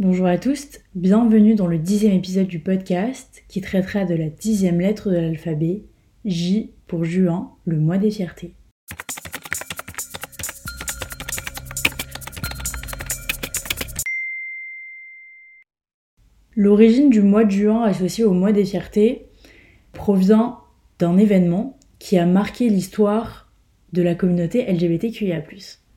Bonjour à tous, bienvenue dans le dixième épisode du podcast qui traitera de la dixième lettre de l'alphabet, J pour juin, le mois des fiertés. L'origine du mois de juin associé au mois des fiertés provient d'un événement qui a marqué l'histoire de la communauté LGBTQIA+.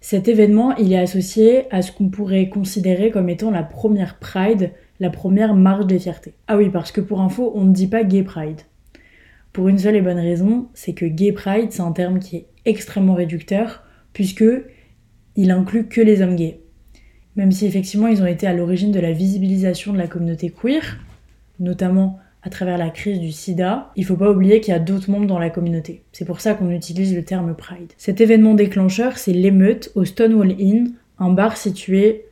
Cet événement, il est associé à ce qu'on pourrait considérer comme étant la première Pride, la première marche des fiertés. Ah oui, parce que pour info, on ne dit pas Gay Pride. Pour une seule et bonne raison, c'est que Gay Pride, c'est un terme qui est extrêmement réducteur, puisque il inclut que les hommes gays même si effectivement ils ont été à l'origine de la visibilisation de la communauté queer, notamment à travers la crise du sida, il faut pas oublier qu'il y a d'autres membres dans la communauté. C'est pour ça qu'on utilise le terme Pride. Cet événement déclencheur, c'est l'émeute au Stonewall Inn, un bar situé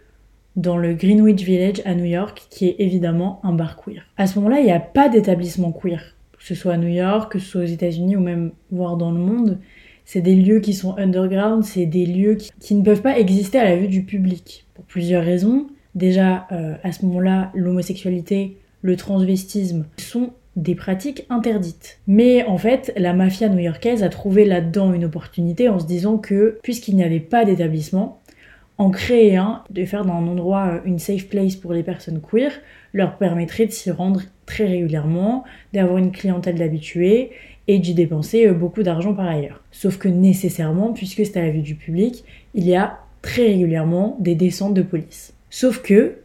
dans le Greenwich Village à New York, qui est évidemment un bar queer. À ce moment-là, il n'y a pas d'établissement queer, que ce soit à New York, que ce soit aux États-Unis ou même voire dans le monde. C'est des lieux qui sont underground, c'est des lieux qui, ne peuvent pas exister à la vue du public. Pour plusieurs raisons. Déjà, euh, à ce moment-là, l'homosexualité, le transvestisme sont des pratiques interdites. Mais en fait, la mafia new-yorkaise a trouvé là-dedans une opportunité en se disant que, puisqu'il n'y avait pas d'établissement, en créer un, de faire d'un endroit euh, une safe place pour les personnes queer, leur permettrait de s'y rendre très régulièrement, d'avoir une clientèle d'habitués et d'y dépenser euh, beaucoup d'argent par ailleurs. Sauf que nécessairement, puisque c'est à la vue du public, il y a très régulièrement des descentes de police. Sauf que,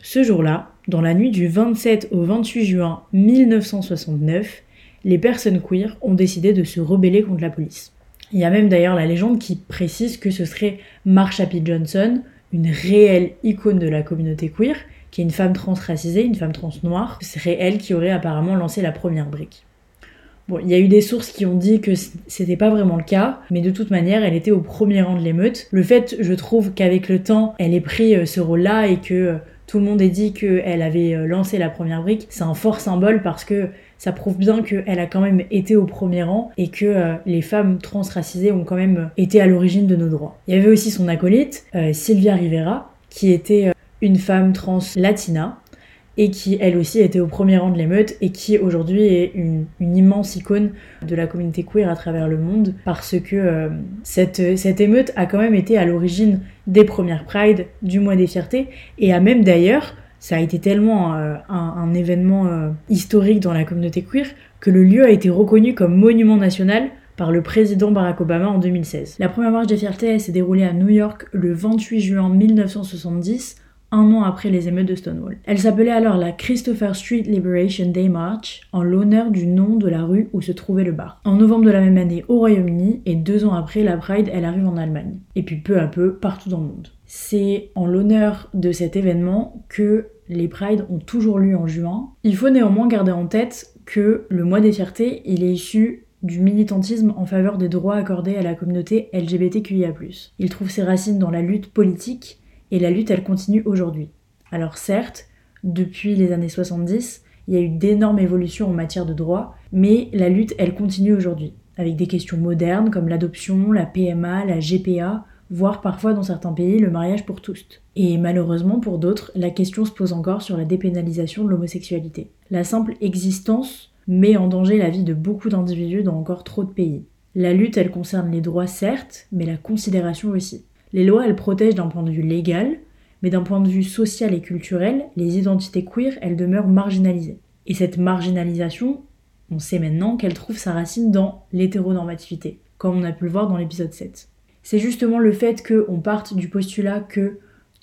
ce jour-là, dans la nuit du 27 au 28 juin 1969, les personnes queer ont décidé de se rebeller contre la police. Il y a même d'ailleurs la légende qui précise que ce serait Marsha P. Johnson, une réelle icône de la communauté queer, qui est une femme transracisée, une femme trans noire. Ce serait elle qui aurait apparemment lancé la première brique. Bon, il y a eu des sources qui ont dit que c'était pas vraiment le cas, mais de toute manière, elle était au premier rang de l'émeute. Le fait, je trouve, qu'avec le temps, elle ait pris euh, ce rôle-là et que euh, tout le monde ait dit qu'elle avait euh, lancé la première brique, c'est un fort symbole parce que ça prouve bien qu'elle a quand même été au premier rang et que les femmes transracisées ont quand même été à l'origine de nos droits. Il y avait aussi son acolyte, Sylvia Rivera, qui était une femme trans latina et qui elle aussi était au premier rang de l'émeute et qui aujourd'hui est une, immense icône de la communauté queer à travers le monde parce que euh, cette, émeute a quand même été à l'origine des premières Pride, du mois des fiertés et a même d'ailleurs, ça a été tellement euh, un, événement euh, historique dans la communauté queer que le lieu a été reconnu comme monument national par le président Barack Obama en 2016. La première marche des fiertés s'est déroulée à New York le 28 juin 1970 un an après les émeutes de Stonewall. Elle s'appelait alors la Christopher Street Liberation Day March, en l'honneur du nom de la rue où se trouvait le bar. En novembre de la même année au Royaume-Uni, et deux ans après, la Pride, elle arrive en Allemagne. Et puis peu à peu, partout dans le monde. C'est en l'honneur de cet événement que les Prides ont toujours lieu en juin. Il faut néanmoins garder en tête que le mois des fiertés, il est issu du militantisme en faveur des droits accordés à la communauté LGBTQIA+. Il trouve ses racines dans la lutte politique et la lutte, elle continue aujourd'hui. Alors certes, depuis les années 70, il y a eu d'énormes évolutions en matière de droit, mais la lutte, elle continue aujourd'hui, avec des questions modernes comme l'adoption, la PMA, la GPA, voire parfois dans certains pays le mariage pour tous. Et malheureusement pour d'autres, la question se pose encore sur la dépénalisation de l'homosexualité. La simple existence met en danger la vie de beaucoup d'individus dans encore trop de pays. La lutte, elle concerne les droits certes, mais la considération aussi. Les lois, elles protègent d'un point de vue légal, mais d'un point de vue social et culturel, les identités queer, elles demeurent marginalisées. Et cette marginalisation, on sait maintenant qu'elle trouve sa racine dans l'hétéronormativité, comme on a pu le voir dans l'épisode 7. C'est justement le fait qu'on parte du postulat que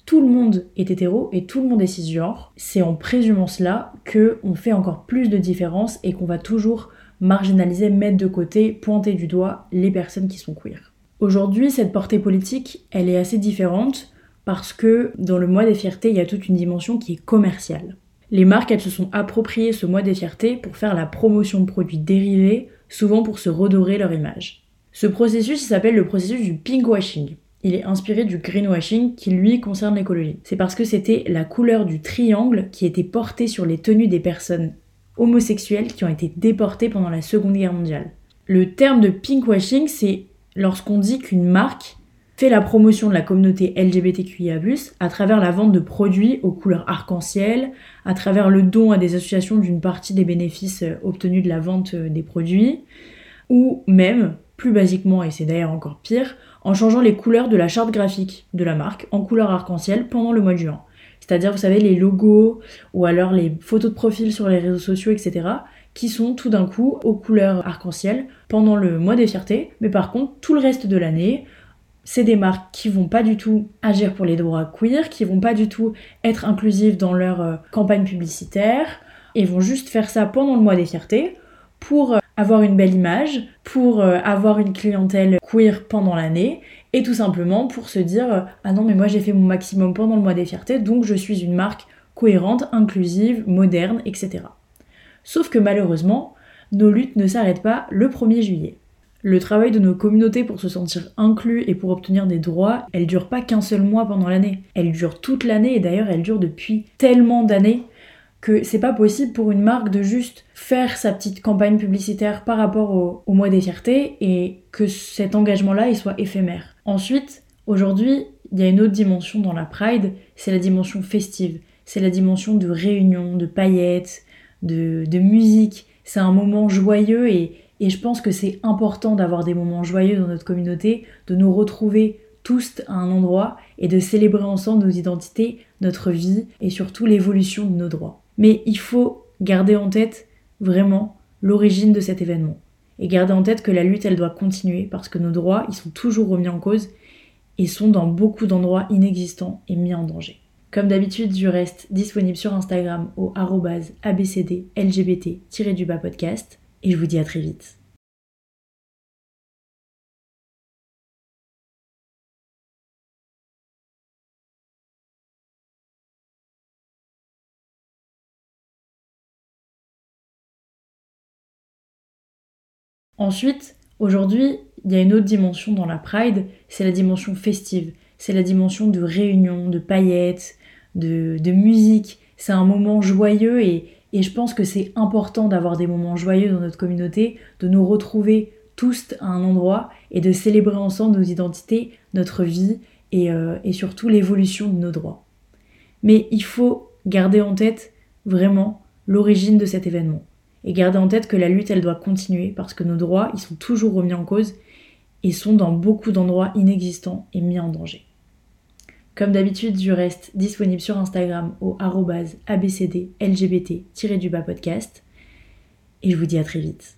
tout le monde est hétéro et tout le monde est cisgenre. C'est en présumant cela qu'on fait encore plus de différences et qu'on va toujours marginaliser, mettre de côté, pointer du doigt les personnes qui sont queer. Aujourd'hui, cette portée politique, elle est assez différente parce que dans le mois des fiertés, il y a toute une dimension qui est commerciale. Les marques, elles se sont appropriées ce mois des fiertés pour faire la promotion de produits dérivés, souvent pour se redorer leur image. Ce processus, s'appelle le processus du pinkwashing. Il est inspiré du greenwashing qui lui concerne l'écologie. C'est parce que c'était la couleur du triangle qui était portée sur les tenues des personnes homosexuelles qui ont été déportées pendant la Seconde Guerre mondiale. Le terme de pinkwashing, c'est lorsqu'on dit qu'une marque fait la promotion de la communauté LGBTQIA+, à travers la vente de produits aux couleurs arc-en-ciel, à travers le don à des associations d'une partie des bénéfices euh, obtenus de la vente euh, des produits, ou même, plus basiquement, et c'est d'ailleurs encore pire, en changeant les couleurs de la charte graphique de la marque en couleur arc-en-ciel pendant le mois de juin. C'est-à-dire, vous savez, les logos ou alors les photos de profil sur les réseaux sociaux, etc., qui sont tout d'un coup aux couleurs arc-en-ciel pendant le mois des fiertés, mais par contre, tout le reste de l'année, c'est des marques qui vont pas du tout agir pour les droits queer, qui vont pas du tout être inclusives dans leur euh, campagne publicitaire, et vont juste faire ça pendant le mois des fiertés pour euh, avoir une belle image, pour euh, avoir une clientèle queer pendant l'année, et tout simplement pour se dire ah non mais moi j'ai fait mon maximum pendant le mois des fiertés, donc je suis une marque cohérente, inclusive, moderne, etc. Sauf que malheureusement, nos luttes ne s'arrêtent pas le 1er juillet. Le travail de nos communautés pour se sentir inclus et pour obtenir des droits, elle dure pas qu'un seul mois pendant l'année. Elle dure toute l'année et d'ailleurs elle dure depuis tellement d'années que c'est pas possible pour une marque de juste faire sa petite campagne publicitaire par rapport au, au mois des fiertés et que cet engagement-là il soit éphémère. Ensuite, aujourd'hui, il y a une autre dimension dans la Pride, c'est la dimension festive. C'est la dimension de réunion, de paillettes, de, musique. C'est un moment joyeux et, et je pense que c'est important d'avoir des moments joyeux dans notre communauté, de nous retrouver tous à un endroit et de célébrer ensemble nos identités, notre vie et surtout l'évolution de nos droits. Mais il faut garder en tête vraiment l'origine de cet événement. Et garder en tête que la lutte, elle doit continuer parce que nos droits, ils sont toujours remis en cause et sont dans beaucoup d'endroits inexistants et mis en danger. Comme d'habitude, je reste disponible sur Instagram au abcd lgbt-du-bas podcast et je vous dis à très vite. Ensuite, aujourd'hui, il y a une autre dimension dans la Pride, c'est la dimension festive, c'est la dimension de réunion, de paillettes, de, musique. C'est un moment joyeux et, et je pense que c'est important d'avoir des moments joyeux dans notre communauté, de nous retrouver tous à un endroit et de célébrer ensemble nos identités, notre vie et, euh, et surtout l'évolution de nos droits. Mais il faut garder en tête vraiment l'origine de cet événement. Et garder en tête que la lutte, elle doit continuer parce que nos droits, ils sont toujours remis en cause et sont dans beaucoup d'endroits inexistants et mis en danger. Comme d'habitude, je reste disponible sur Instagram au abcd lgbt-podcast. Et je vous dis à très vite.